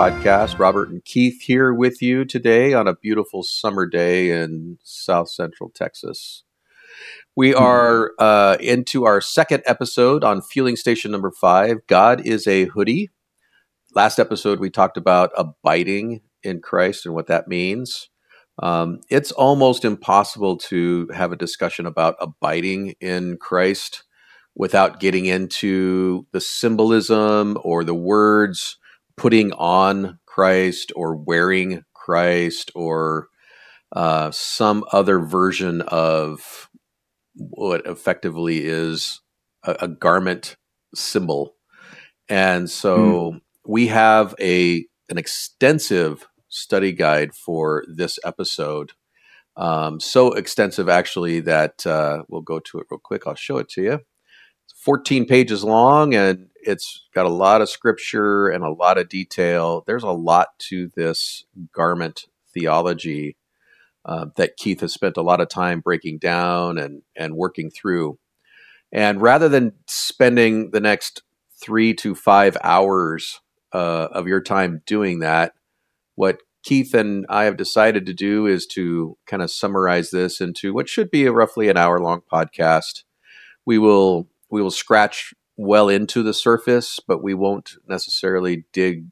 podcast. Robert and Keith here with you today on a beautiful summer day in South Central Texas. We Mm-hmm. are uh, into our second episode on Fueling Station number five God is a Hoodie. Last episode, we talked about abiding in Christ and what that means. Um, it's almost impossible to have a discussion about abiding in Christ without getting into the symbolism or the words putting on Christ or wearing Christ or uh, some other version of what effectively is a, a garment symbol. And so we have a an extensive study guide for this episode. Um, so extensive, actually, that uh, we'll go to it real quick. I'll show it to you. It's 14 pages long, and it's got a lot of scripture and a lot of detail. There's a lot to this garment theology uh, that Keith has spent a lot of time breaking down and and working through. And rather than spending the next three to five hours uh, of your time doing that, what Keith and I have decided to do is to kind of summarize this into what should be a roughly an hour long podcast. We will we will scratch well into the surface, but we won't necessarily dig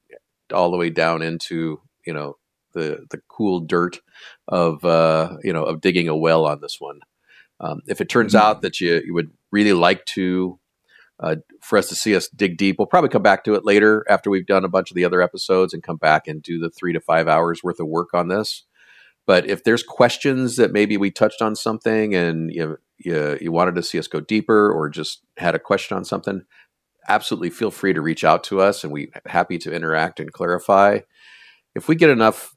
all the way down into you know the the cool dirt of uh, you know of digging a well on this one. Um, if it turns out that you you would really like to uh, for us to see us dig deep, we'll probably come back to it later after we've done a bunch of the other episodes and come back and do the three to five hours worth of work on this. But if there's questions that maybe we touched on something and you you, you wanted to see us go deeper or just had a question on something, absolutely feel free to reach out to us and we're happy to interact and clarify. If we get enough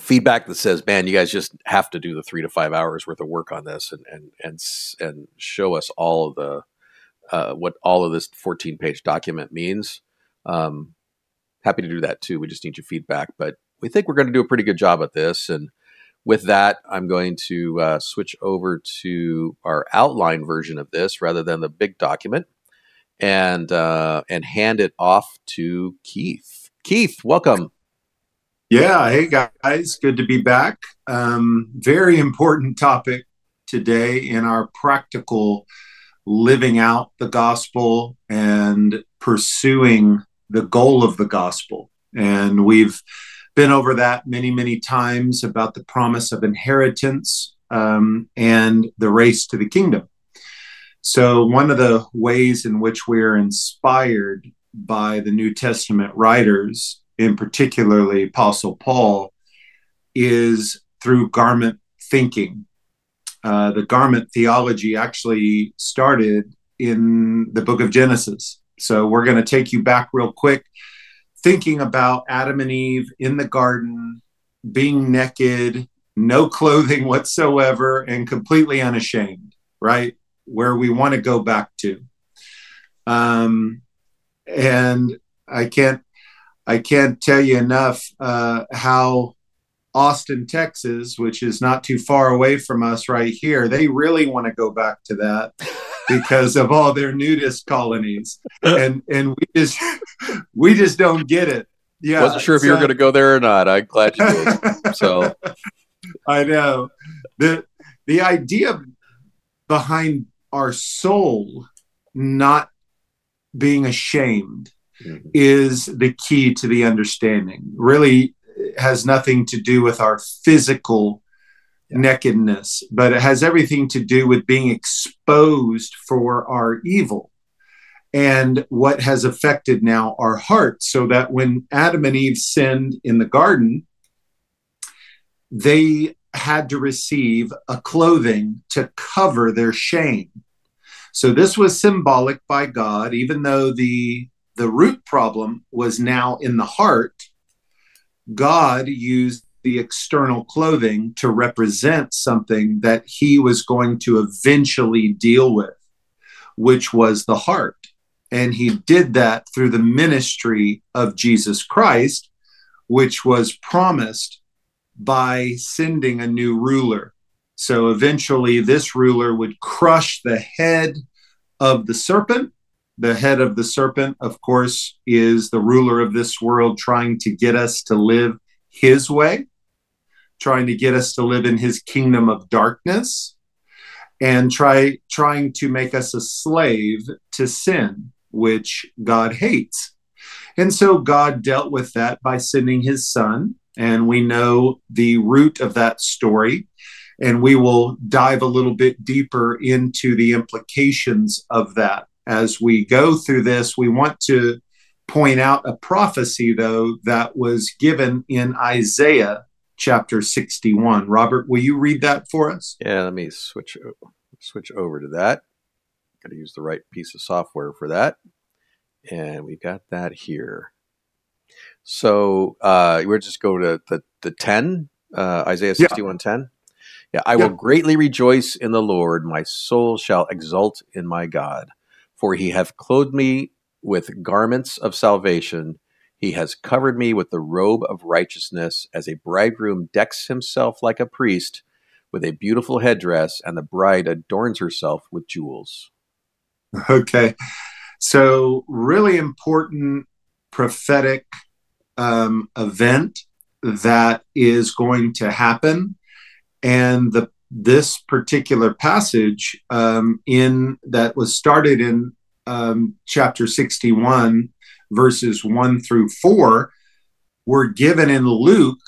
feedback that says, "Man, you guys just have to do the three to five hours worth of work on this and and and and show us all of the uh, what all of this 14 page document means," um, happy to do that too. We just need your feedback, but we think we're going to do a pretty good job at this. And with that, I'm going to uh, switch over to our outline version of this rather than the big document, and uh, and hand it off to Keith. Keith, welcome. Yeah, hey guys, good to be back. Um, very important topic today in our practical living out the gospel and pursuing the goal of the gospel. And we've been over that many, many times about the promise of inheritance um, and the race to the kingdom. So, one of the ways in which we're inspired by the New Testament writers in particularly Apostle Paul, is through garment thinking. Uh, the garment theology actually started in the book of Genesis. So we're going to take you back real quick, thinking about Adam and Eve in the garden, being naked, no clothing whatsoever, and completely unashamed, right? Where we want to go back to. Um, and I can't I can't tell you enough uh, how Austin, Texas, which is not too far away from us right here, they really want to go back to that because of all their nudist colonies, and and we just we just don't get it. Yeah, Wasn't sure if you were going to go there or not. I'm glad you did. So I know the the idea behind our soul not being ashamed Mhm. is the key to the understanding. Really has nothing to do with our physical nakedness, but it has everything to do with being exposed for our evil and what has affected now our hearts. So that when Adam and Eve sinned in the garden, they had to receive a clothing to cover their shame. So this was symbolic by God, even though the the root problem was now in the heart. God used the external clothing to represent something that he was going to eventually deal with, which was the heart. And he did that through the ministry of Jesus Christ, which was promised by sending a new ruler. So eventually, this ruler would crush the head of the serpent the head of the serpent, of course, is the ruler of this world trying to get us to live his way, trying to get us to live in his kingdom of darkness, and try trying to make us a slave to sin, which God hates. And so God dealt with that by sending his son, and we know the root of that story. And we will dive a little bit deeper into the implications of that as we go through this. We want to point out a prophecy, though, that was given in Isaiah chapter 61. Robert, will you read that for us? Yeah, let me switch switch over to that. Got to use the right piece of software for that. And we've got that here. So uh, we're just go to the, the 10, uh, Isaiah 61 yeah. 10. Yeah, I yeah. will greatly rejoice in the Lord. My soul shall exult in my God. For he hath clothed me with garments of salvation. He has covered me with the robe of righteousness, as a bridegroom decks himself like a priest with a beautiful headdress, and the bride adorns herself with jewels. Okay. So, really important prophetic um, event that is going to happen. And the this particular passage um, in that was started in um, chapter 61 verses 1 through 4 were given in luke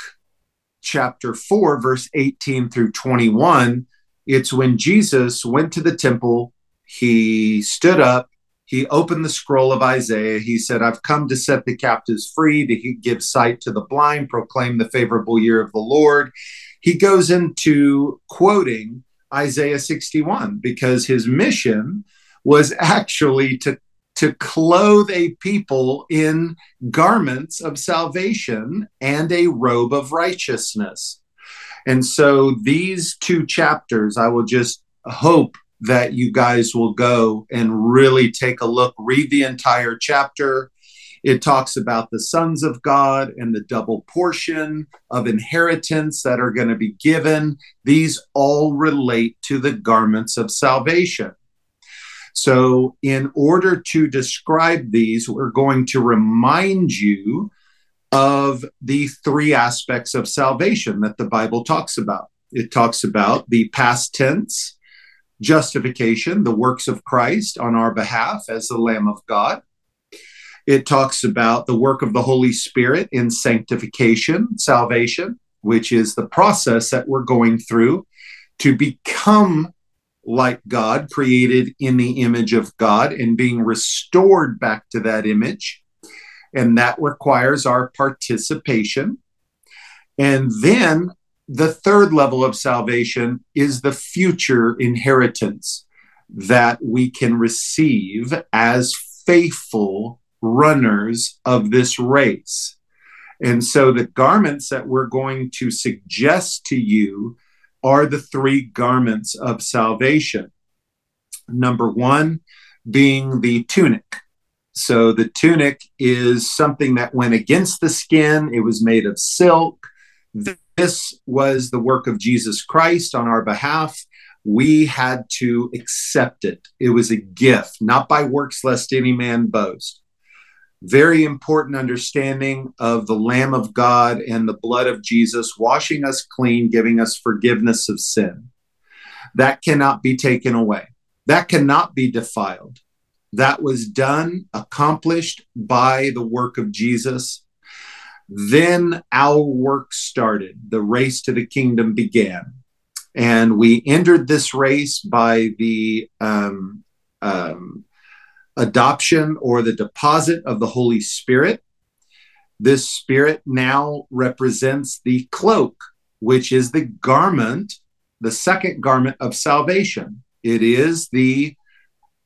chapter 4 verse 18 through 21 it's when jesus went to the temple he stood up he opened the scroll of isaiah. He said i've come to set the captives free to give sight to the blind proclaim the favorable year of the lord he goes into quoting Isaiah 61 because his mission was actually to to clothe a people in garments of salvation and a robe of righteousness. And so these two chapters, I will just hope that you guys will go and really take a look, read the entire chapter, it talks about the sons of God and the double portion of inheritance that are going to be given. These all relate to the garments of salvation. So, in order to describe these, we're going to remind you of the three aspects of salvation that the Bible talks about. It talks about the past tense, justification, the works of Christ on our behalf as the Lamb of God. It talks about the work of the Holy Spirit in sanctification, salvation, which is the process that we're going through to become like God, created in the image of God, and being restored back to that image. And that requires our participation. And then the third level of salvation is the future inheritance that we can receive as faithful runners of this race. And so the garments that we're going to suggest to you are the three garments of salvation. Number one being the tunic. So the tunic is something that went against the skin, it was made of silk. This was the work of Jesus Christ on our behalf. We had to accept it. It was a gift, not by works, lest any man boast very important understanding of the Lamb of God and the blood of Jesus washing us clean, giving us forgiveness of sin. That cannot be taken away, that cannot be defiled. That was done, accomplished by the work of Jesus. Then our work started. The race to the kingdom began. And we entered this race by the um, um, adoption or the deposit of the Holy Spirit. This Spirit now represents the cloak, which is the garment, the second garment of salvation. It is the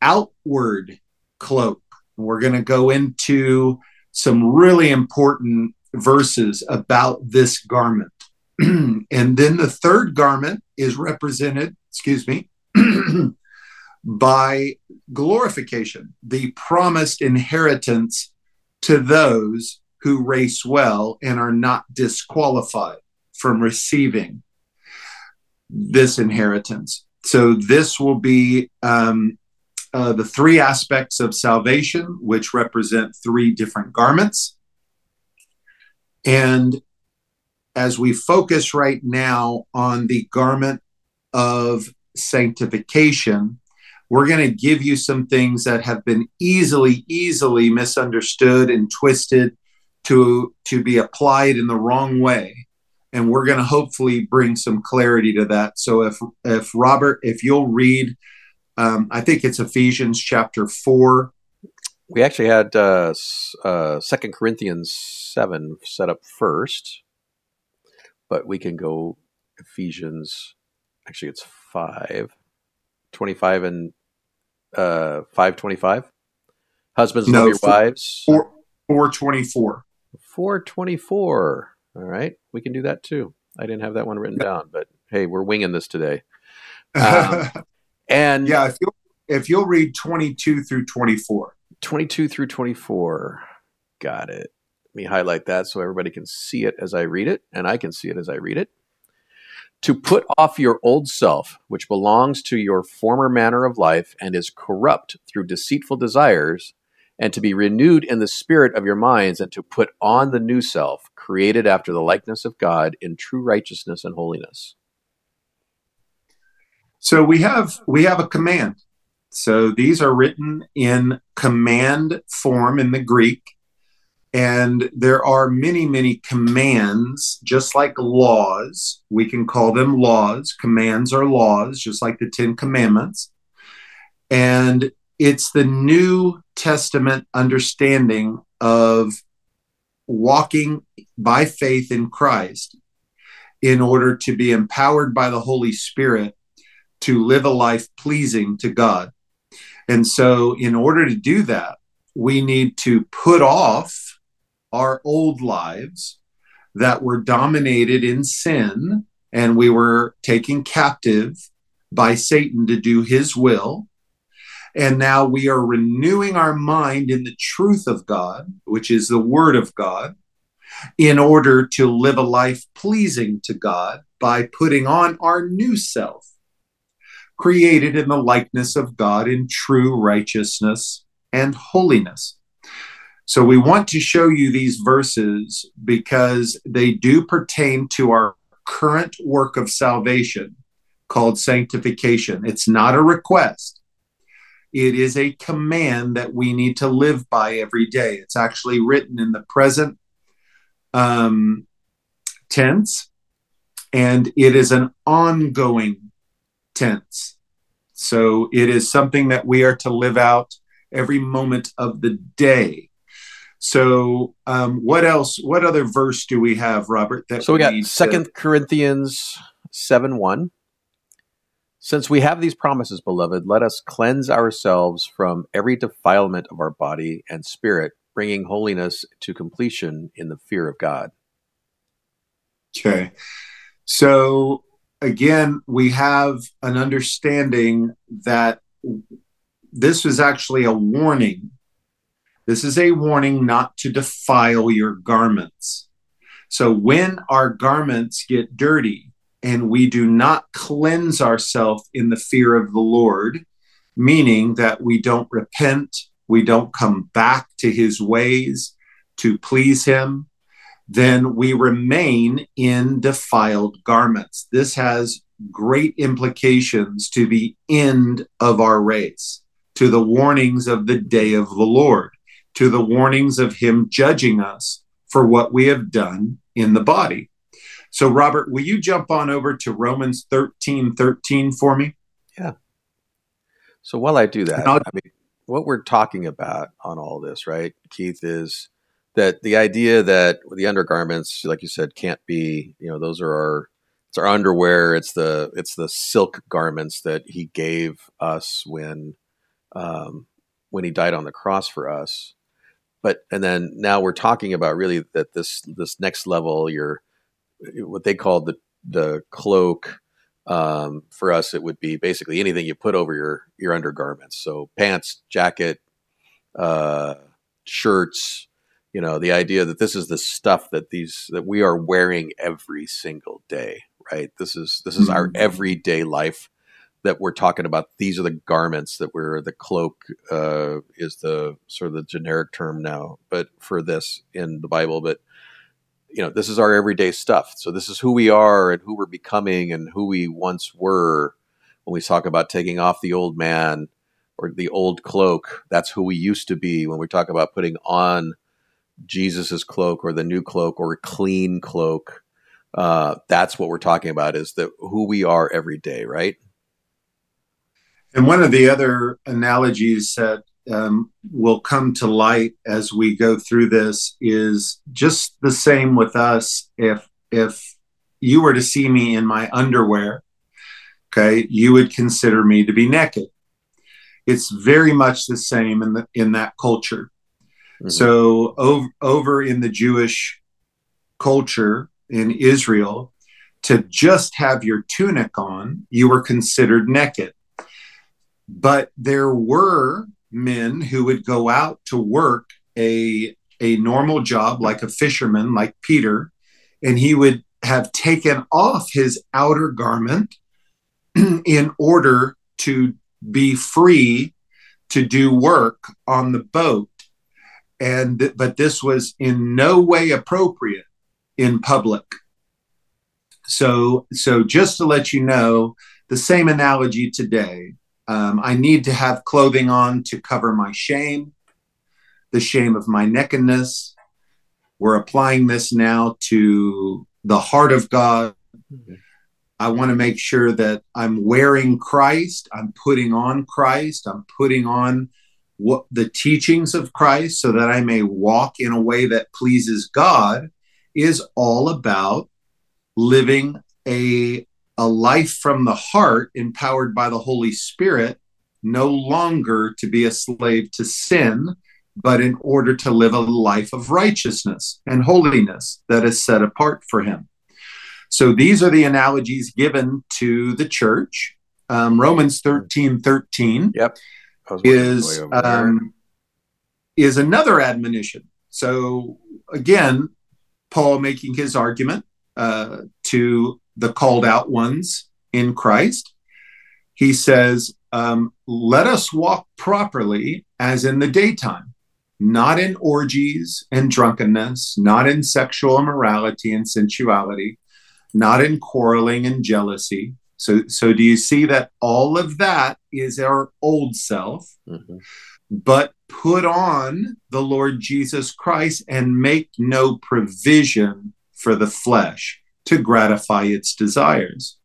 outward cloak. We're going to go into some really important verses about this garment. and then the third garment is represented, excuse me, by glorification, the promised inheritance to those who race well and are not disqualified from receiving this inheritance. So, this will be um, uh, the three aspects of salvation, which represent three different garments. And as we focus right now on the garment of sanctification, we're going to give you some things that have been easily, easily misunderstood and twisted to, to be applied in the wrong way. And we're going to hopefully bring some clarity to that. So if if Robert, if you'll read, um, I think it's Ephesians chapter four. We actually had uh, uh, Second Corinthians seven set up first, but we can go Ephesians. Actually, it's five. 25 and uh, 525 husbands no, love your wives? 4, 424 424 all right. We can do that too. I didn't have that one written down but hey we're winging this today. Um, and yeah if you'll, if you'll read 22 through 24 22 through 24 got it. Let me highlight that so everybody can see it as i read it and i can see it as i read it to put off your old self, which belongs to your former manner of life and is corrupt through deceitful desires, and to be renewed in the spirit of your minds, and to put on the new self, created after the likeness of God in true righteousness and holiness. So we have we have a command. So these are written in command form in the Greek. And there are many, many commands, just like laws. We can call them laws. Commands are laws, just like the Ten Commandments. And it's the New Testament understanding of walking by faith in Christ in order to be empowered by the Holy Spirit to live a life pleasing to God. And so, in order to do that, we need to put off our old lives that were dominated in sin and we were taken captive by Satan to do his will. And now we are renewing our mind in the truth of God, which is the Word of God, in order to live a life pleasing to God by putting on our new self, created in the likeness of God in true righteousness and holiness. So we want to show you these verses because they do pertain to our current work of salvation called sanctification. It's not a request, it is a command that we need to live by every day. It's actually written in the present um, tense, and it is an ongoing tense. So it is something that we are to live out every moment of the day. So, um, what else? What other verse do we have, Robert? That so we, got Second to... Corinthians seven one. Since we have these promises, beloved, let us cleanse ourselves from every defilement of our body and spirit, bringing holiness to completion in the fear of God. Okay. So again, we have an understanding that this was actually a warning this is a warning not to defile your garments. So when our garments get dirty and we do not cleanse ourselves in the fear of the Lord, meaning that we don't repent, we don't come back to his ways to please him, then we remain in defiled garments. This has great implications to the end of our race, to the warnings of the day of the Lord to the warnings of him judging us for what we have done in the body. So, Robert, will you jump on over to Romans 13 13 for me? Yeah. So, while I do that, I mean, what we're talking about on all this, right, Keith, is that the idea that the undergarments, like you said, can't be, you know, those are our it's our underwear it's the it's the silk garments that he gave us when um, when he died on the cross for us but and then now we're talking about really that this this next level your what they call the the cloak um, for us it would be basically anything you put over your your undergarments. So pants jacket uh, shirts you know the idea that this is the stuff that these that we are wearing every single day right? This is this is mm-hmm. our everyday life that we're talking about these are the garments that we're the cloak uh, is the sort of the generic term now but for this in the bible but you know this is our everyday stuff. So this is who we are and who we're becoming and who we once were. When we talk about taking off the old man or the old cloak that's who we used to be. When we talk about putting on jesus's cloak or the new cloak or clean cloak uh, that's what we're talking about is that who we are every day right and one of the other analogies that um, will come to light as we go through this is just the same with us. If if you were to see me in my underwear, okay, you would consider me to be naked. It's very much the same in the in that culture. Mm-hmm. So over over in the Jewish culture in Israel, to just have your tunic on, you were considered naked. But there were men who would go out to work a, a normal job, like a fisherman, like Peter, and he would have taken off his outer garment in order to be free to do work on the boat. And but this was in no way appropriate in public. So so just to let you know the same analogy today um, I need to have clothing on to cover my shame, the shame of my nakedness. We're applying this now to the heart of God. I want to make sure that I'm wearing Christ, I'm putting on Christ, I'm putting on what the teachings of Christ so that I may walk in a way that pleases God is all about living a a life from the heart empowered by the Holy Spirit, no longer to be a slave to sin, but in order to live a life of righteousness and holiness that is set apart for Him. So these are the analogies given to the church. Um, Romans 13 13 yep. is, um, is another admonition. So again, Paul making his argument uh, to the called out ones in Christ. He says, um, Let us walk properly as in the daytime, not in orgies and drunkenness, not in sexual immorality and sensuality, not in quarreling and jealousy. So, so do you see that all of that is our old self? Mm-hmm. But put on the Lord Jesus Christ and make no provision for the flesh to gratify its desires.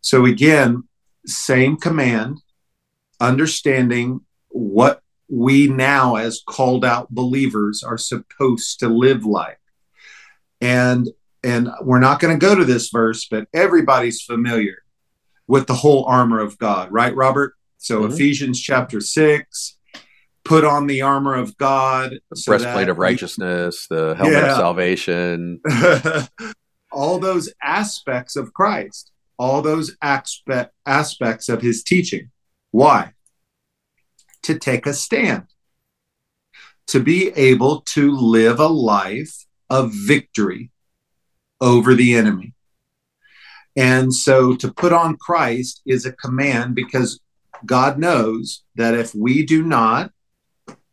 So, again, same command, understanding what we now, as called out believers, are supposed to live like. And and we're not going to go to this verse, but everybody's familiar with the whole armor of God, right, Robert? So mm-hmm. Ephesians chapter six, put on the armor of God, the so breastplate of righteousness, the helmet yeah. of salvation. all those aspects of Christ, all those aspect, aspects of his teaching. Why? To take a stand, to be able to live a life of victory over the enemy. And so to put on Christ is a command because God knows that if we do not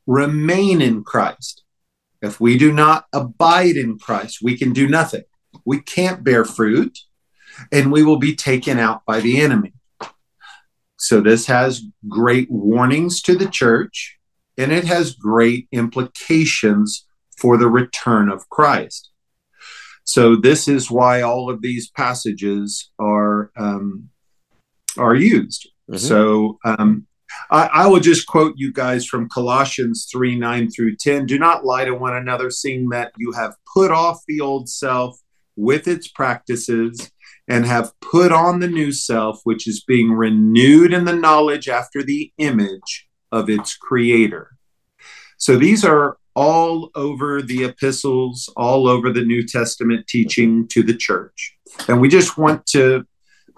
remain in Christ, if we do not abide in Christ, we can do nothing we can't bear fruit, and we will be taken out by the enemy. So, this has great warnings to the church, and it has great implications for the return of Christ. So, this is why all of these passages are um, are used. Mm-hmm. So, um, I, I, will just quote you guys from Colossians 3 9 through 10. Do not lie to one another, seeing that you have put off the old self with its practices and have put on the new self, which is being renewed in the knowledge after the image of its creator. So these are all over the epistles, all over the New Testament teaching to the church. And we just want to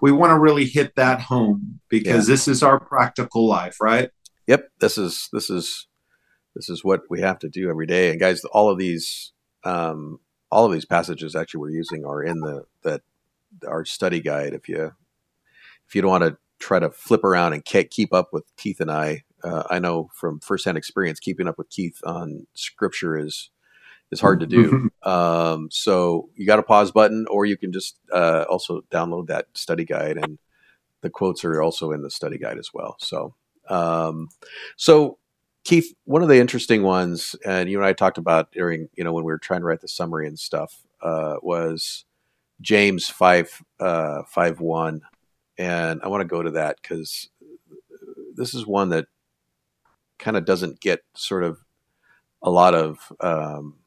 we want to really hit that home because yeah. this is our practical life, right? Yep, this is this is this is what we have to do every day. And guys, all of these um, all of these passages actually we're using are in the that our study guide. If you if you don't want to try to flip around and keep up with Keith and I. Uh, I know from firsthand experience, keeping up with Keith on scripture is is hard to do. um, so you got a pause button, or you can just uh, also download that study guide, and the quotes are also in the study guide as well. So, um, so Keith, one of the interesting ones, and you and I talked about during, you know, when we were trying to write the summary and stuff, uh, was James five uh, five one, and I want to go to that because this is one that kind of doesn't get sort of a lot of um,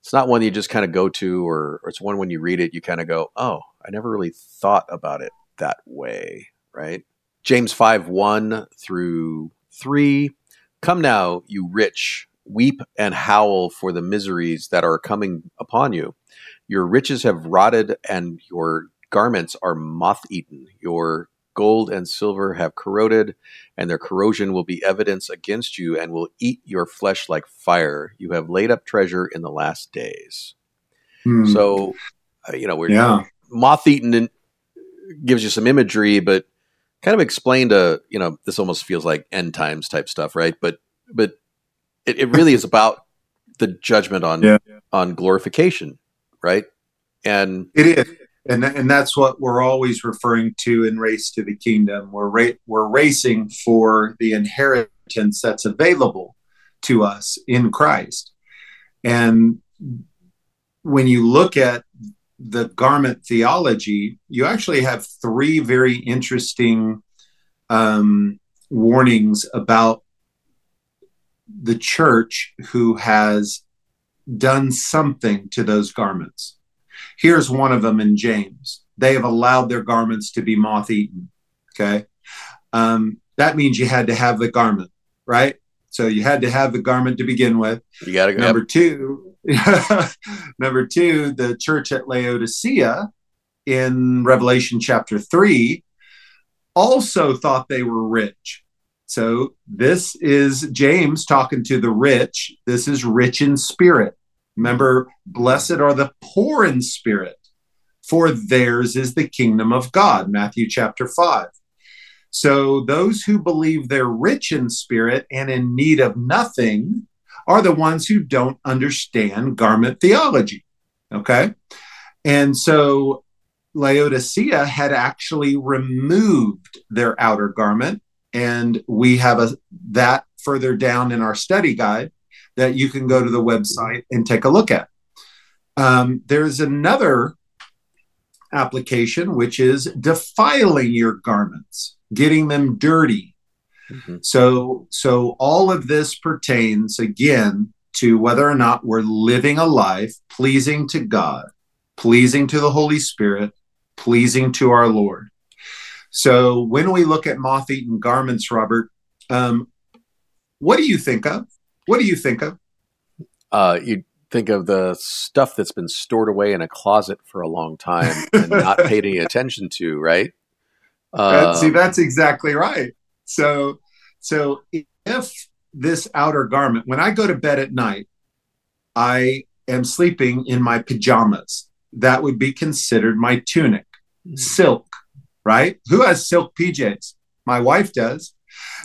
it's not one you just kind of go to, or, or it's one when you read it, you kind of go, oh, I never really thought about it that way, right? James 5 1 through 3. Come now, you rich, weep and howl for the miseries that are coming upon you. Your riches have rotted, and your garments are moth eaten. Your gold and silver have corroded, and their corrosion will be evidence against you and will eat your flesh like fire. You have laid up treasure in the last days. Hmm. So, uh, you know, we're yeah. moth eaten gives you some imagery, but kind of explained a, you know, this almost feels like end times type stuff, right? But, but it, it really is about the judgment on, yeah. on glorification, right? And it is and and that's what we're always referring to in race to the kingdom we're ra- we're racing for the inheritance that's available to us in Christ and when you look at the garment theology you actually have three very interesting um, warnings about the church who has done something to those garments Here's one of them in James. They have allowed their garments to be moth eaten. Okay. Um, that means you had to have the garment, right? So you had to have the garment to begin with. You got to go. Number two, number two, the church at Laodicea in Revelation chapter three also thought they were rich. So this is James talking to the rich. This is rich in spirit. Remember, blessed are the poor in spirit, for theirs is the kingdom of God. Matthew chapter 5. So those who believe they're rich in spirit and in need of nothing are the ones who don't understand garment theology. Okay. And so Laodicea had actually removed their outer garment. And we have a, that further down in our study guide that you can go to the website and take a look at. Um, there's another application, which is defiling your garments, getting them dirty. Mm-hmm. So, so all of this pertains again to whether or not we're living a life pleasing to God, pleasing to the Holy Spirit, pleasing to our Lord. So, when we look at moth-eaten garments, Robert, um, what do you think of? What do you think of? Uh, you think of the stuff that's been stored away in a closet for a long time and not paid any attention to, right? Uh, See, that's exactly right. So, so if this outer garment, when I go to bed at night, I am sleeping in my pajamas. That would be considered my tunic, mm. silk, right? Who has silk PJs? My wife does.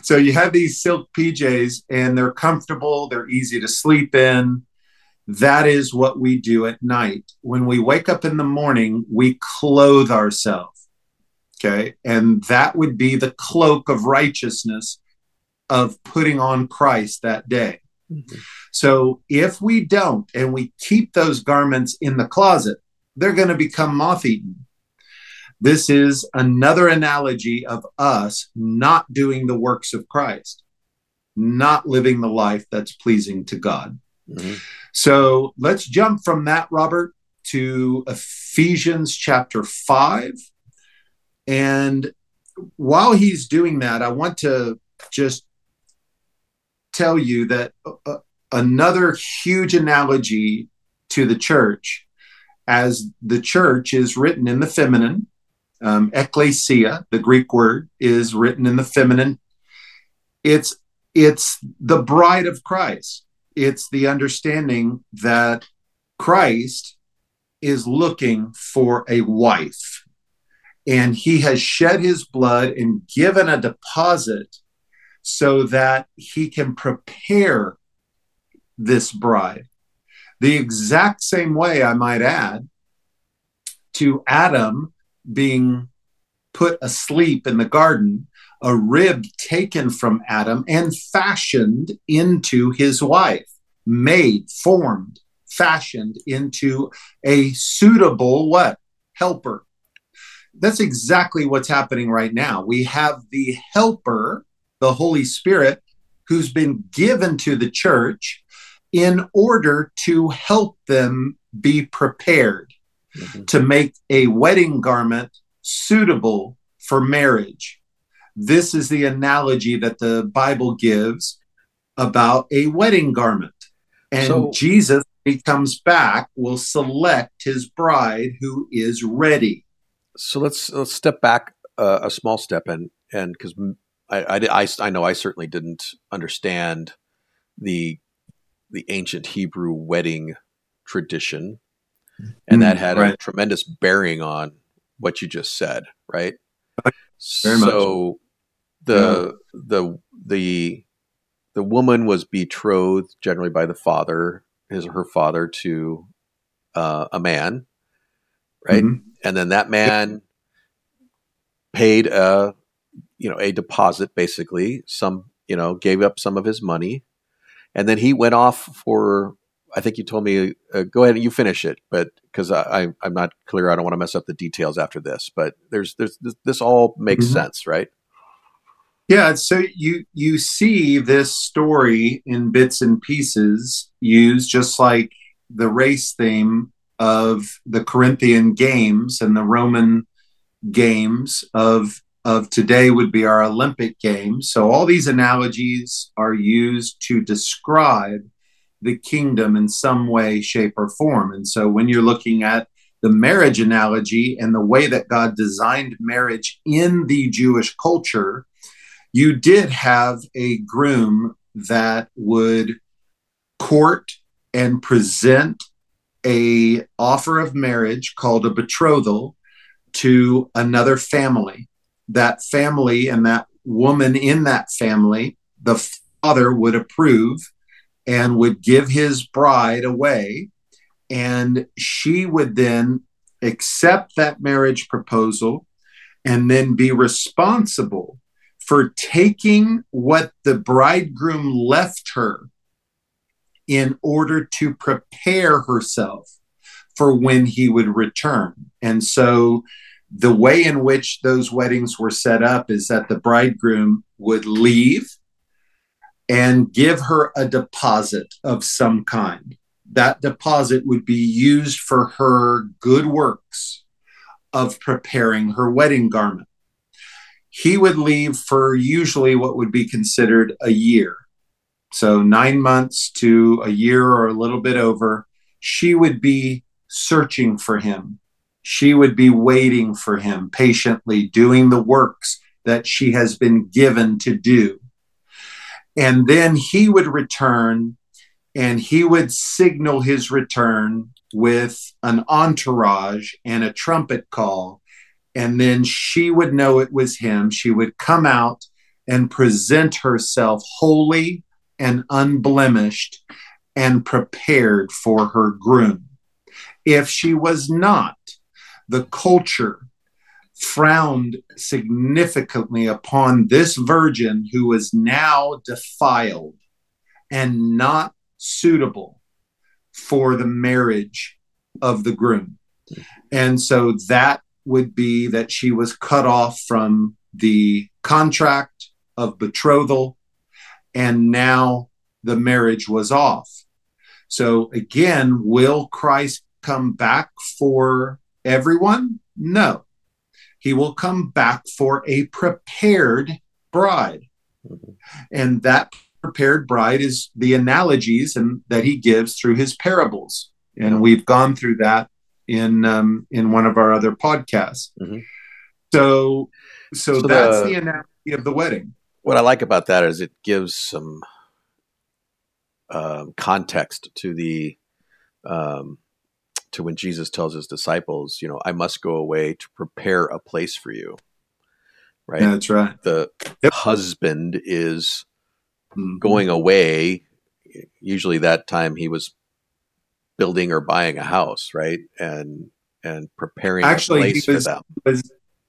So you have these silk PJs and they're comfortable, they're easy to sleep in. That is what we do at night. When we wake up in the morning, we clothe ourselves. Okay. And that would be the cloak of righteousness of putting on Christ that day. Mm-hmm. So if we don't and we keep those garments in the closet, they're going to become moth eaten. This is another analogy of us not doing the works of Christ, not living the life that's pleasing to God. Mm-hmm. So let's jump from that, Robert, to Ephesians chapter 5. And while he's doing that, I want to just tell you that uh, another huge analogy to the church, as the church is written in the feminine, um, ecclesia, the Greek word, is written in the feminine. It's it's the bride of Christ. It's the understanding that Christ is looking for a wife. And he has shed his blood and given a deposit so that he can prepare this bride. The exact same way, I might add, to Adam being put asleep in the garden, a rib taken from Adam and fashioned into his wife, made, formed, fashioned into a suitable what? Helper. That's exactly what's happening right now. We have the helper, the Holy Spirit, who's been given to the church in order to help them be prepared mm-hmm. to make a wedding garment suitable for marriage. This is the analogy that the Bible gives about a wedding garment. And so, Jesus, when he comes back, will select his bride who is ready. So let's let's step back uh, a small step and and because I, I, I, I know I certainly didn't understand the the ancient Hebrew wedding tradition, and that mm, had right. a tremendous bearing on what you just said, right? Very so much. the yeah. the the the woman was betrothed generally by the father, his or her father, to uh, a man, right? Mm-hmm. And then that man paid a you know a deposit, basically some you know gave up some of his money, and then he went off for I think you told me, uh, go ahead and you finish it, but because I, I am not clear, I don't want to mess up the details after this. But there's there's this, this all makes mm-hmm. sense, right? Yeah. So you you see this story in bits and pieces used, just like the race theme of the Corinthian games and the Roman games of of today would be our Olympic games. So all these analogies are used to describe the kingdom in some way, shape, or form. And so when you're looking at the marriage analogy and the way that God designed marriage in the Jewish culture, you did have a groom that would court and present a offer of marriage called a betrothal to another family that family and that woman in that family the father would approve and would give his bride away. And she would then accept that marriage proposal and then be responsible for taking what the bridegroom left her in order to prepare herself for when he would return. And so the way in which those weddings were set up is that the bridegroom would leave and give her a deposit of some kind. That deposit would be used for her good works of preparing her wedding garment. He would leave for usually what would be considered a year. So, nine months to a year or a little bit over, she would be searching for him. She would be waiting for him patiently, doing the works that she has been given to do and then he would return and he would signal his return with an entourage and a trumpet call. And then she would know it was him. She would come out and present herself holy and unblemished and prepared for her groom. If she was not, the culture frowned significantly upon this virgin who was now defiled and not suitable for the marriage of the groom. And so that would be that she was cut off from the contract of betrothal, and now the marriage was off. So again, will Christ come back for everyone? No he will come back for a prepared bride. Mm-hmm. And that prepared bride is the analogies and that he gives through his parables. And we've gone through that in um, in one of our other podcasts. Mm-hmm. So, so, so that's the, the analogy of the wedding. What I like about that is it gives some uh, context to the um, to when Jesus tells his disciples, you know, I must go away to prepare a place for you. Right? That's right. The Yep. husband is Mhm. going away. Usually that time he was building or buying a house, right? And and preparing Actually, a he was- for them. was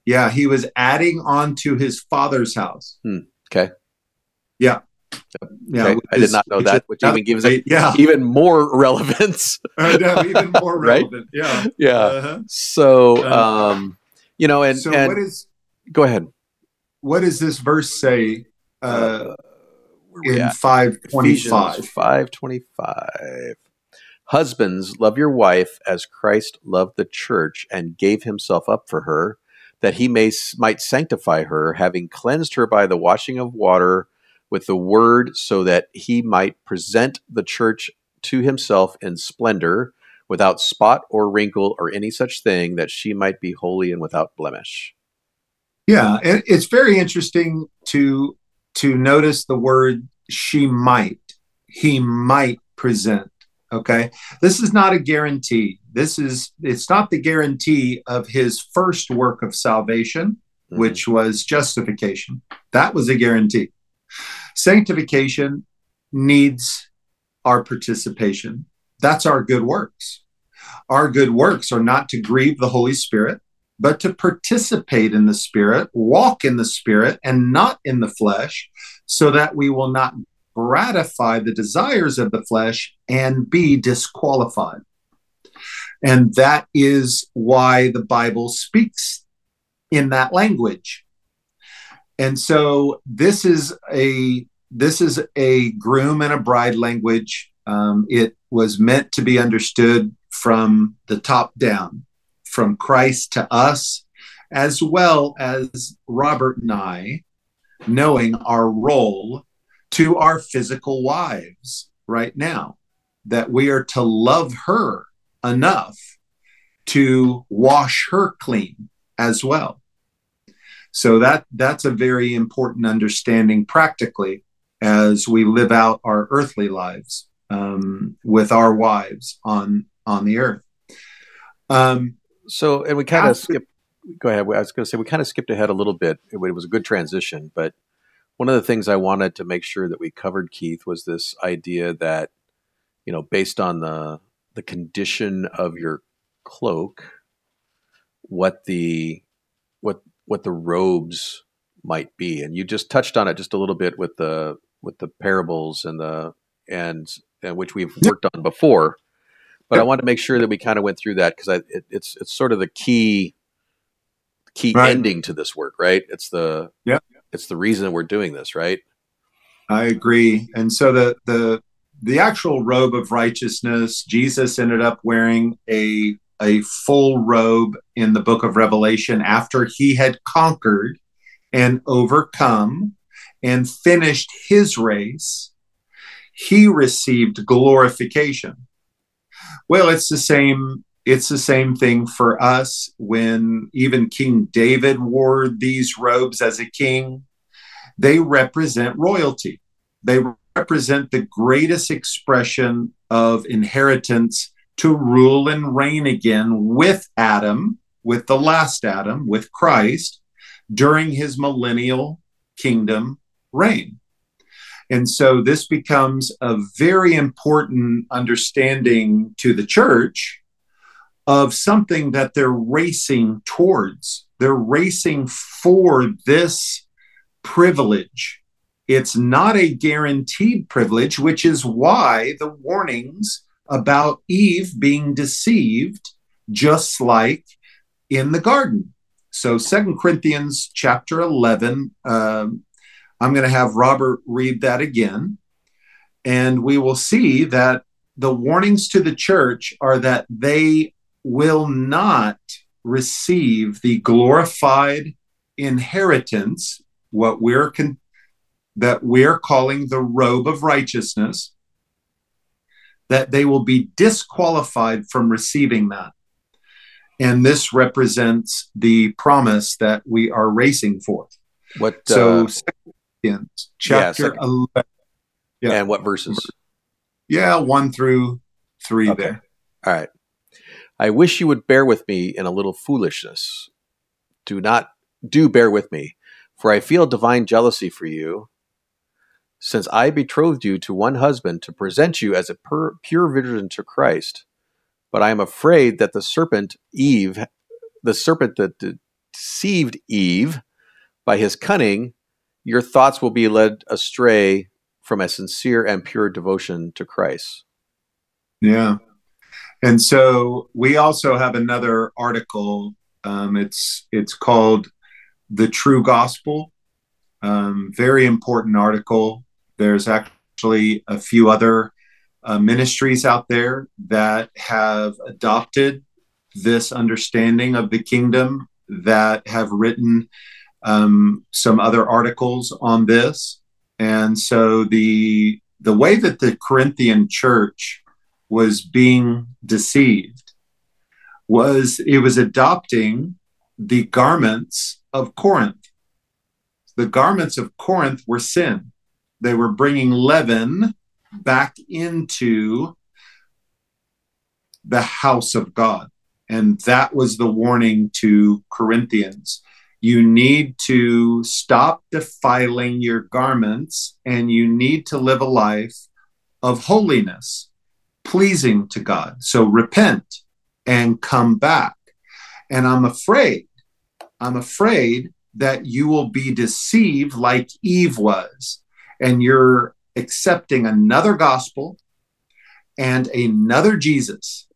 yeah, he was adding on to his father's house. Hmm, okay. Yeah. Yeah. Okay, I did not know that, which even gives it yeah. even more relevance. Know, even more Right? relevant. Yeah. yeah. Uh-huh. So, Uh, um, you know, and, so and what is go ahead. what does this verse say uh, where in five twenty-five. Five twenty-five. Husbands, love your wife as Christ loved the church and gave himself up for her, that he may might sanctify her, having cleansed her by the washing of water with the word, so that he might present the church to himself in splendor, without spot or wrinkle or any such thing, that she might be holy and without blemish. Yeah, it's very interesting to to notice the word she might. He might present. Okay. This is not a guarantee. This is it's not the guarantee of his first work of salvation, Mhm. which was justification. That was a guarantee. Sanctification needs our participation. That's our good works. Our good works are not to grieve the Holy Spirit, but to participate in the Spirit, walk in the Spirit, and not in the flesh, so that we will not gratify the desires of the flesh and be disqualified. And that is why the Bible speaks in that language. And so this is a this is a groom and a bride language. Um, it was meant to be understood from the top down, from Christ to us, as well as Robert and I knowing our role to our physical wives right now, that we are to love her enough to wash her clean as well. So that that's a very important understanding practically as we live out our earthly lives um, with our wives on on the earth. Um, So, and we kind of skipped. Go ahead. I was going to say we kind of skipped ahead a little bit. It, it was a good transition, but one of the things I wanted to make sure that we covered, Keith, was this idea that you know, based on the the condition of your cloak, what the what what the robes might be, and you just touched on it just a little bit with the with the parables and the and, and which we've worked on before. But I want to make sure that we kind of went through that because it, it's it's sort of the key key Right. ending to this work, right? It's the Yep. it's the reason we're doing this, right? I agree. And so the the the actual robe of righteousness, Jesus ended up wearing a a full robe in the book of Revelation after he had conquered and overcome and finished his race. He received glorification. Well, it's the same it's the same thing for us when even King David wore these robes as a king. They represent royalty they represent the greatest expression of inheritance to rule and reign again with Adam, with the last Adam, with Christ, during his millennial kingdom reign. And so this becomes a very important understanding to the church of something that they're racing towards. They're racing for this privilege it's not a guaranteed privilege, which is why the warnings about Eve being deceived, just like in the garden. So, Second Corinthians chapter 11, um, I'm going to have Robert read that again. And we will see that the warnings to the church are that they will not receive the glorified inheritance, what we're con- that we're calling the robe of righteousness, that they will be disqualified from receiving that. And this represents the promise that we are racing for. What So, uh, Second Corinthians chapter second- 11. yeah. and what verses? Yeah, one through three Okay. there. All right. I wish you would bear with me in a little foolishness. Do not do bear with me, for I feel divine jealousy for you, since I betrothed you to one husband to present you as a pur- pure virgin to Christ. But I am afraid that the serpent Eve, the serpent that deceived Eve by his cunning, your thoughts will be led astray from a sincere and pure devotion to Christ. Yeah. And so we also have another article. Um, it's it's called "The True Gospel." Um, very important article. There's actually a few other uh, ministries out there that have adopted this understanding of the kingdom that have written um, some other articles on this. And so the the way that the Corinthian church was being deceived was it was adopting the garments of Corinth. The garments of Corinth were sin. They were bringing leaven back into the house of God. And that was the warning to Corinthians. You need to stop defiling your garments and you need to live a life of holiness, pleasing to God. So repent and come back. And I'm afraid, I'm afraid that you will be deceived like Eve was. And you're accepting another gospel and another Jesus.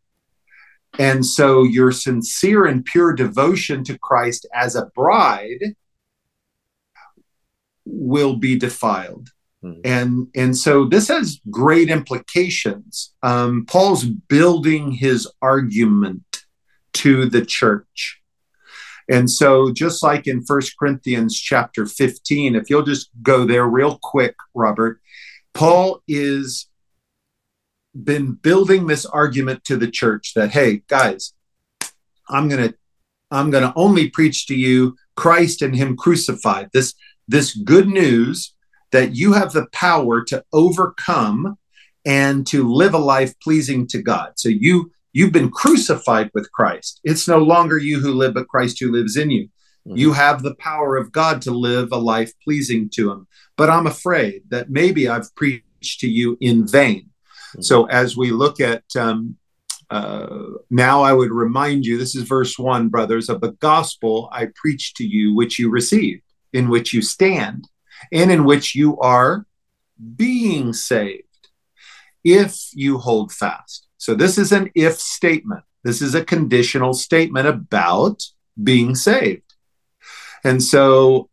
And so your sincere and pure devotion to Christ as a bride will be defiled. Mm-hmm. And, and so this has great implications. Um, Paul's building his argument to the church. And so, just like in First Corinthians chapter 15, if you'll just go there real quick, Robert, Paul is been building this argument to the church that hey guys i'm going to i'm going to only preach to you christ and him crucified. This this good news that you have the power to overcome and to live a life pleasing to god. So you you've been crucified with christ. It's no longer you who live but christ who lives in you. Mm-hmm. you have the power of god to live a life pleasing to him. But i'm afraid that maybe i've preached to you in vain. So as we look at um, uh, now, I would remind you this is verse one, brothers, of the gospel I preach to you, which you received, in which you stand, and in which you are being saved, if you hold fast. So this is an if statement. This is a conditional statement about being saved. And so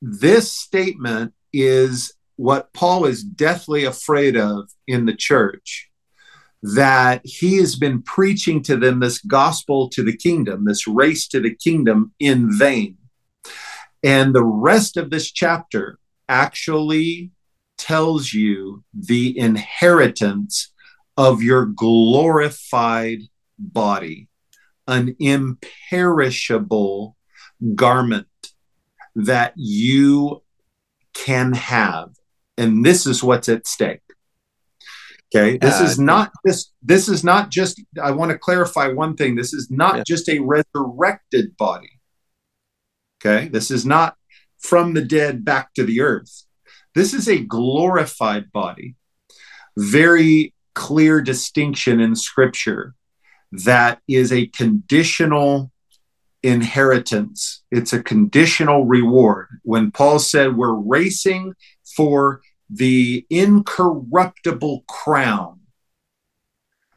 this statement is what Paul is deathly afraid of in the church that he has been preaching to them this gospel to the kingdom, this race to the kingdom in vain. And the rest of this chapter actually tells you the inheritance of your glorified body, an imperishable garment that you can have and this is what's at stake. Okay, this uh, is not this. This is not just. I want to clarify one thing. This is not yeah. just a resurrected body. Okay, this is not from the dead back to the earth. This is a glorified body. Very clear distinction in Scripture that is a conditional inheritance. It's a conditional reward. When Paul said we're racing for the incorruptible crown,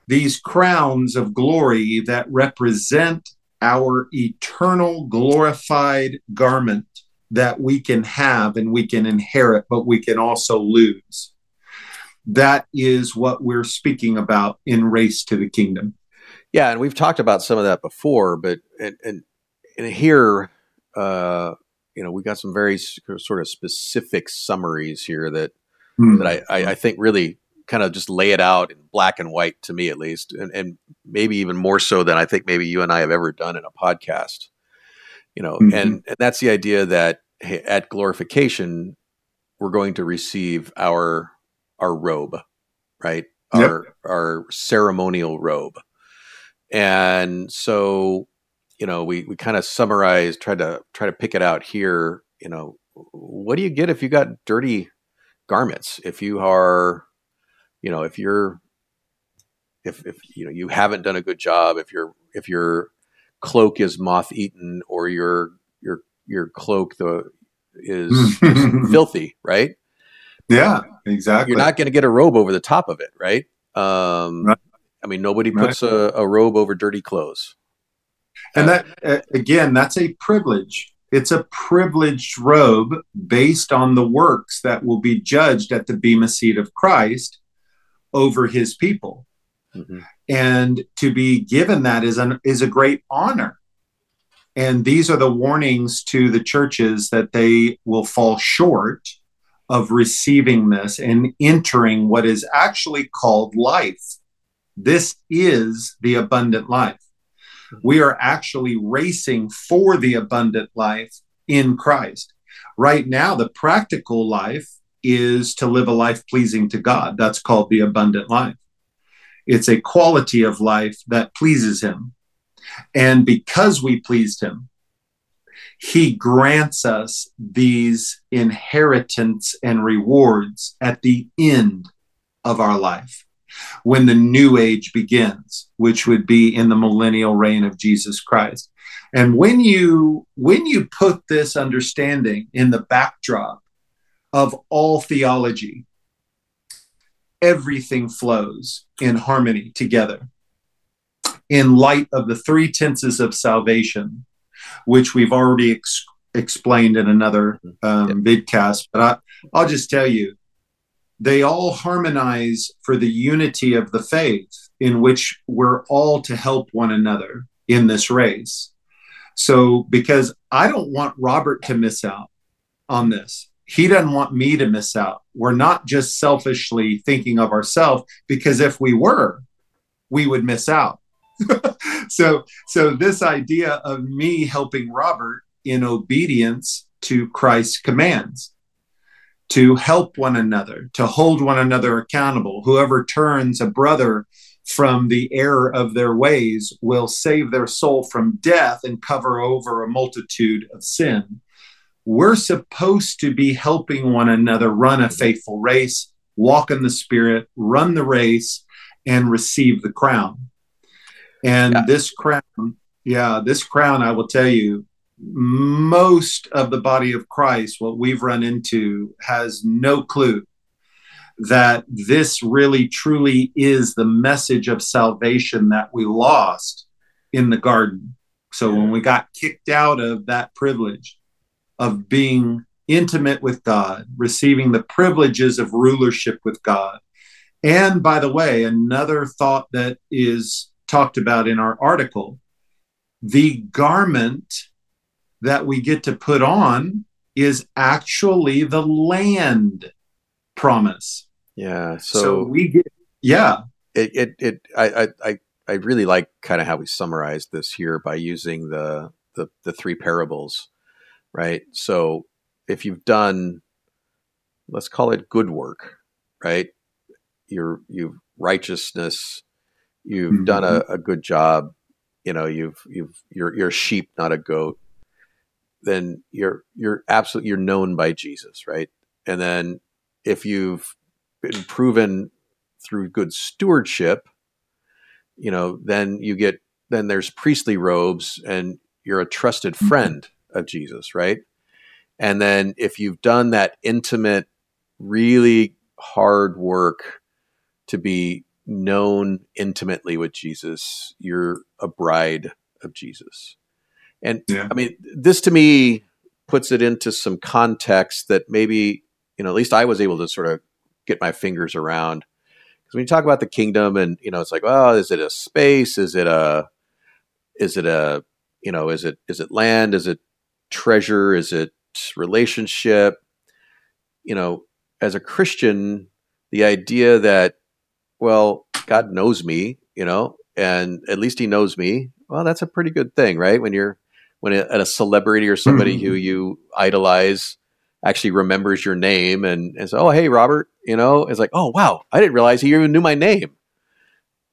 these crowns of glory that represent our eternal glorified garment that we can have and we can inherit, but we can also lose. That is what we're speaking about in Race to the Kingdom. Yeah, and we've talked about some of that before, but and and, and here uh, you know, we got some very sort of specific summaries here that mm. that I, I, I, think really kind of just lay it out in black and white to me at least, and, and maybe even more so than I think maybe you and I have ever done in a podcast. You know, mm-hmm. and, and that's the idea that hey, at glorification we're going to receive our our robe, right? Our yep. our ceremonial robe. and so you know we we kind of summarize, tried to try to pick it out here you know what do you get if you got dirty garments if you are you know if you're if if you know you haven't done a good job if your if your cloak is moth eaten or your your your cloak the is filthy right yeah exactly you're not going to get a robe over the top of it right um right. i mean nobody puts right. a, a robe over dirty clothes and that uh, again that's a privilege it's a privileged robe based on the works that will be judged at the bema seat of christ over his people mm-hmm. and to be given that is an is a great honor and these are the warnings to the churches that they will fall short of receiving this and entering what is actually called life this is the abundant life we are actually racing for the abundant life in Christ. Right now, the practical life is to live a life pleasing to God. That's called the abundant life. It's a quality of life that pleases Him. And because we pleased Him, He grants us these inheritance and rewards at the end of our life when the new age begins, which would be in the millennial reign of Jesus Christ. And when you when you put this understanding in the backdrop of all theology, everything flows in harmony together. In light of the three tenses of salvation, which we've already ex- explained in another um, yep. vidcast, but I, I'll just tell you they all harmonize for the unity of the faith in which we're all to help one another in this race. So, because I don't want Robert to miss out on this, he doesn't want me to miss out. We're not just selfishly thinking of ourselves, because if we were, we would miss out. so, so this idea of me helping Robert in obedience to Christ's commands to help one another, to hold one another accountable. Whoever turns a brother from the error of their ways will save their soul from death and cover over a multitude of sin. We're supposed to be helping one another run a faithful race, walk in the Spirit, run the race, and receive the crown. And yeah. this crown, yeah, this crown, I will tell you, most of the body of Christ, what we've run into, has no clue that this really truly is the message of salvation that we lost in the garden. So when we got kicked out of that privilege of being intimate with God, receiving the privileges of rulership with God. And by the way, another thought that is talked about in our article the garment that we get to put on is actually the land promise. Yeah. So, so we get, yeah. It, it, it I, I, I really like kind of how we summarize this here by using the, the, the three parables, right? So if you've done, let's call it good work, right? Your, you've righteousness, you've mm-hmm. done a, a good job, you know, you've, you've, you're, you're a sheep, not a goat then you're you're absolutely you're known by Jesus, right? And then if you've been proven through good stewardship, you know, then you get then there's priestly robes and you're a trusted mm-hmm. friend of Jesus, right? And then if you've done that intimate, really hard work to be known intimately with Jesus, you're a bride of Jesus. And yeah. I mean, this to me puts it into some context that maybe, you know, at least I was able to sort of get my fingers around. Because when you talk about the kingdom and, you know, it's like, well, is it a space? Is it a, is it a, you know, is it, is it land? Is it treasure? Is it relationship? You know, as a Christian, the idea that, well, God knows me, you know, and at least he knows me. Well, that's a pretty good thing, right? When you're when a, a celebrity or somebody mm-hmm. who you idolize actually remembers your name and, and says, "Oh, hey, Robert," you know, it's like, "Oh, wow, I didn't realize he even knew my name."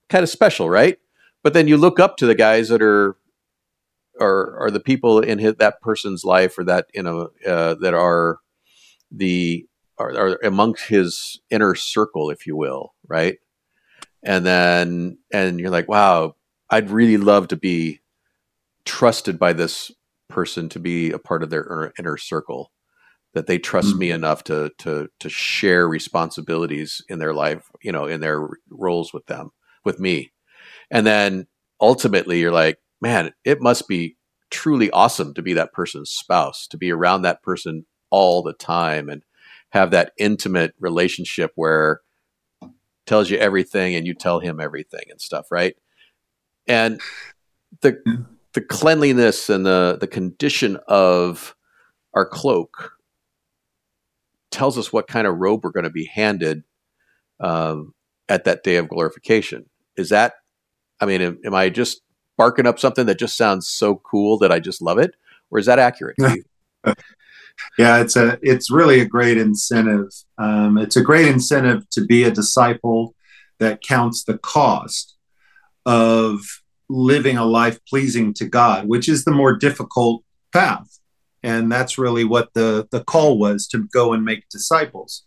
Kind of special, right? but then you look up to the guys that are are are the people in his, that person's life or that you know uh, that are the are, are amongst his inner circle, if you will, right? And then and you're like, wow, I'd really love to be trusted by this person to be a part of their inner, inner circle that they trust mm-hmm. me enough to to to share responsibilities in their life, you know, in their roles with them, with me. And then ultimately you're like, man, it must be truly awesome to be that person's spouse, to be around that person all the time and have that intimate relationship where tells you everything and you tell him everything and stuff, right? And the the cleanliness and the the condition of our cloak tells us what kind of robe we're going to be handed um, at that day of glorification. Is that, I mean, am, am, I just barking up something that just sounds so cool that I just love it, or is that accurate? yeah, it's a it's really a great incentive. Um, it's a great incentive to be a disciple that counts the cost of living a life pleasing to God, which is the more difficult path. And that's really what the the call was to go and make disciples.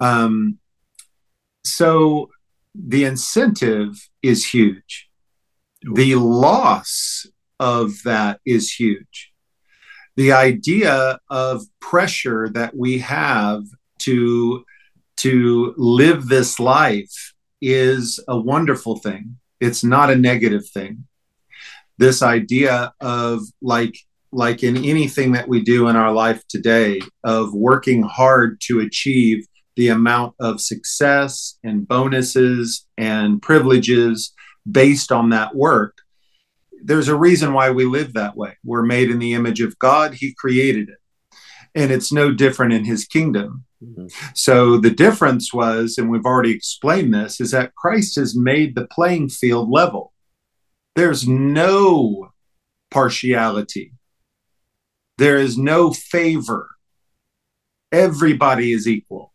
Um, so the incentive is huge. The loss of that is huge the idea of pressure that we have to to live this life is a wonderful thing. It's not a negative thing. This idea of like like in anything that we do in our life today, of working hard to achieve the amount of success and bonuses and privileges based on that work, there's a reason why we live that way. We're made in the image of God, He created it. And it's no different in His kingdom. Mm-hmm. So the difference was, and we've already explained this, is that Christ has made the playing field level. There's no partiality there is no favor. Everybody is equal.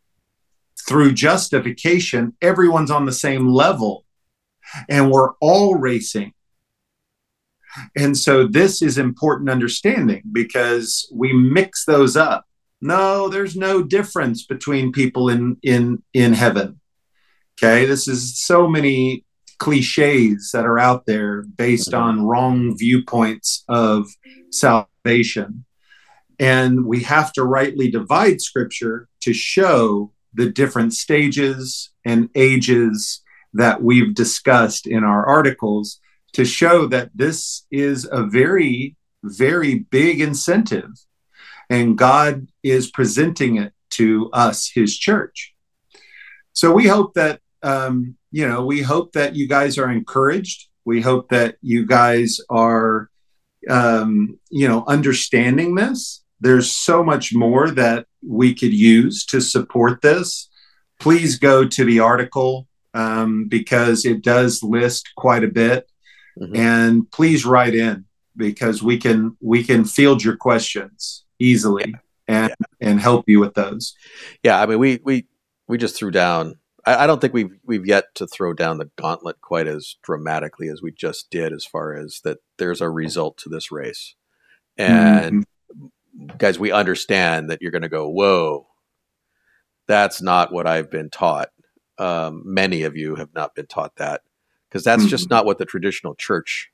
Through justification, everyone's on the same level, and we're all racing. And so, this is important understanding because we mix those up. No, there's no difference between people in in in heaven. Okay, this is so many cliches that are out there based mm-hmm. on wrong viewpoints of salvation. And we have to rightly divide scripture to show the different stages and ages that we've discussed in our articles to show that this is a very, very big incentive. And God is presenting it to us, his church. So we hope that, um, you know, we hope that you guys are encouraged. We hope that you guys are, um, you know, understanding this there's so much more that we could use to support this. Please go to the article um, because it does list quite a bit, mm-hmm. and please write in because we can we can field your questions easily yeah. and yeah. and help you with those. Yeah, I mean we we we just threw down. I, I don't think we've we've yet to throw down the gauntlet quite as dramatically as we just did, as far as that there's a result to this race, and. Mm-hmm guys, we understand that you're going to go, whoa, that's not what I've been taught. Um, many of you have not been taught that because that's mm-hmm. just not what the traditional church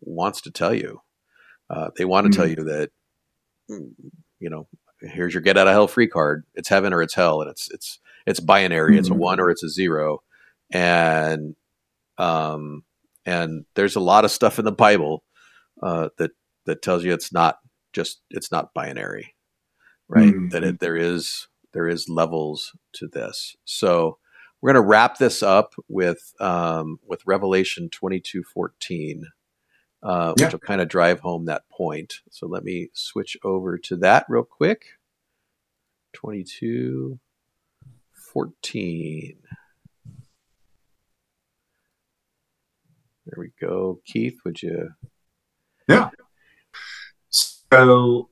wants to tell you. Uh, they want to mm-hmm. tell you that, you know, here's your get out of hell free card. It's heaven or it's hell, and it's it's it's binary. Mm-hmm. It's a mm-hmm. one or it's a zero, and um, and there's a lot of stuff in the Bible uh, that that tells you it's not just it's not binary, right? Mm-hmm. That it, there is there is levels to this. So we're going to wrap this up with um, with Revelation twenty two fourteen, uh, yeah. which will kind of drive home that point. So let me switch over to that real quick. Twenty two fourteen. There we go. Keith, would you? Yeah. So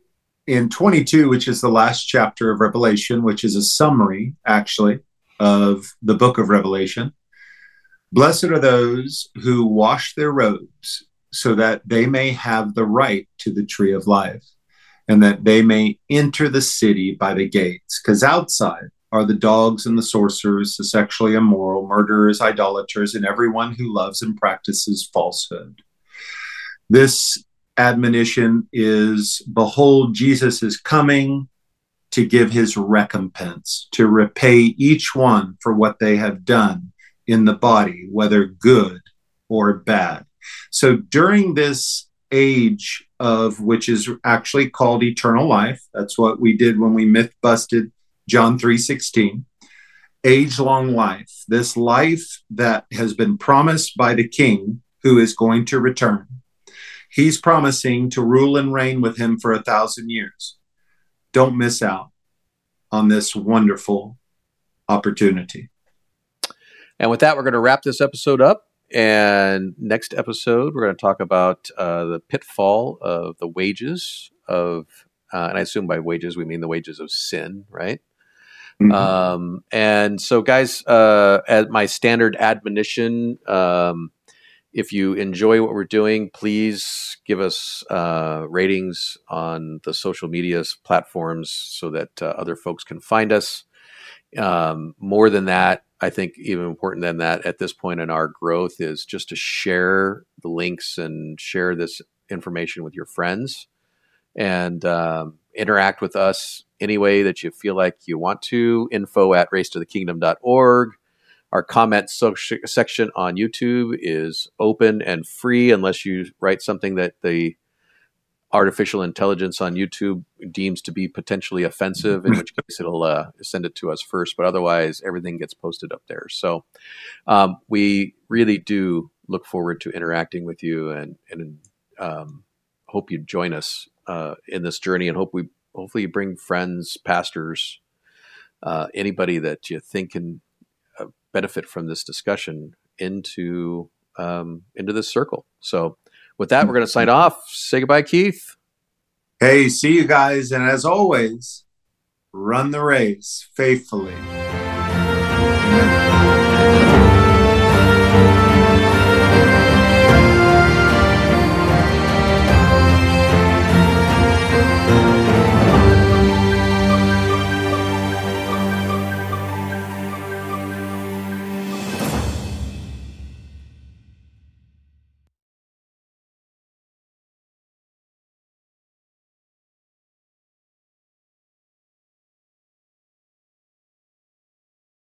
in 22, which is the last chapter of Revelation, which is a summary actually of the book of Revelation, Blessed are those who wash their robes so that they may have the right to the tree of life and that they may enter the city by the gates. Because outside are the dogs and the sorcerers, the sexually immoral, murderers, idolaters, and everyone who loves and practices falsehood. This admonition is Behold, Jesus is coming to give his recompense, to repay each one for what they have done in the body, whether good or bad. So during this age of which is actually called eternal life, that's what we did when we myth busted John 3:16. Age long life, this life that has been promised by the king who is going to return. He's promising to rule and reign with him for a thousand years. Don't miss out on this wonderful opportunity. And with that, we're going to wrap this episode up. And next episode, we're going to talk about uh, the pitfall of the wages of, uh, and I assume by wages we mean the wages of sin, right? Mm-hmm. Um, and so, guys, uh, at my standard admonition, um, if you enjoy what we're doing, please give us uh, ratings on the social media platforms so that uh, other folks can find us. Um, more than that, I think even important than that at this point in our growth is just to share the links and share this information with your friends and um, interact with us any way that you feel like you want to. Info at racetothekingdom.org. Our comment so- section on YouTube is open and free unless you write something that the artificial intelligence on YouTube deems to be potentially offensive, in which case it'll uh, send it to us first. But otherwise, everything gets posted up there. So um, we really do look forward to interacting with you and and um, hope you join us uh, in this journey and hope we hopefully you bring friends, pastors, uh, anybody that you think can benefit from this discussion into um, into this circle. So with that, we're going to sign off. Say goodbye, Keith. Hey, see you guys. And as always, run the race faithfully. Amen.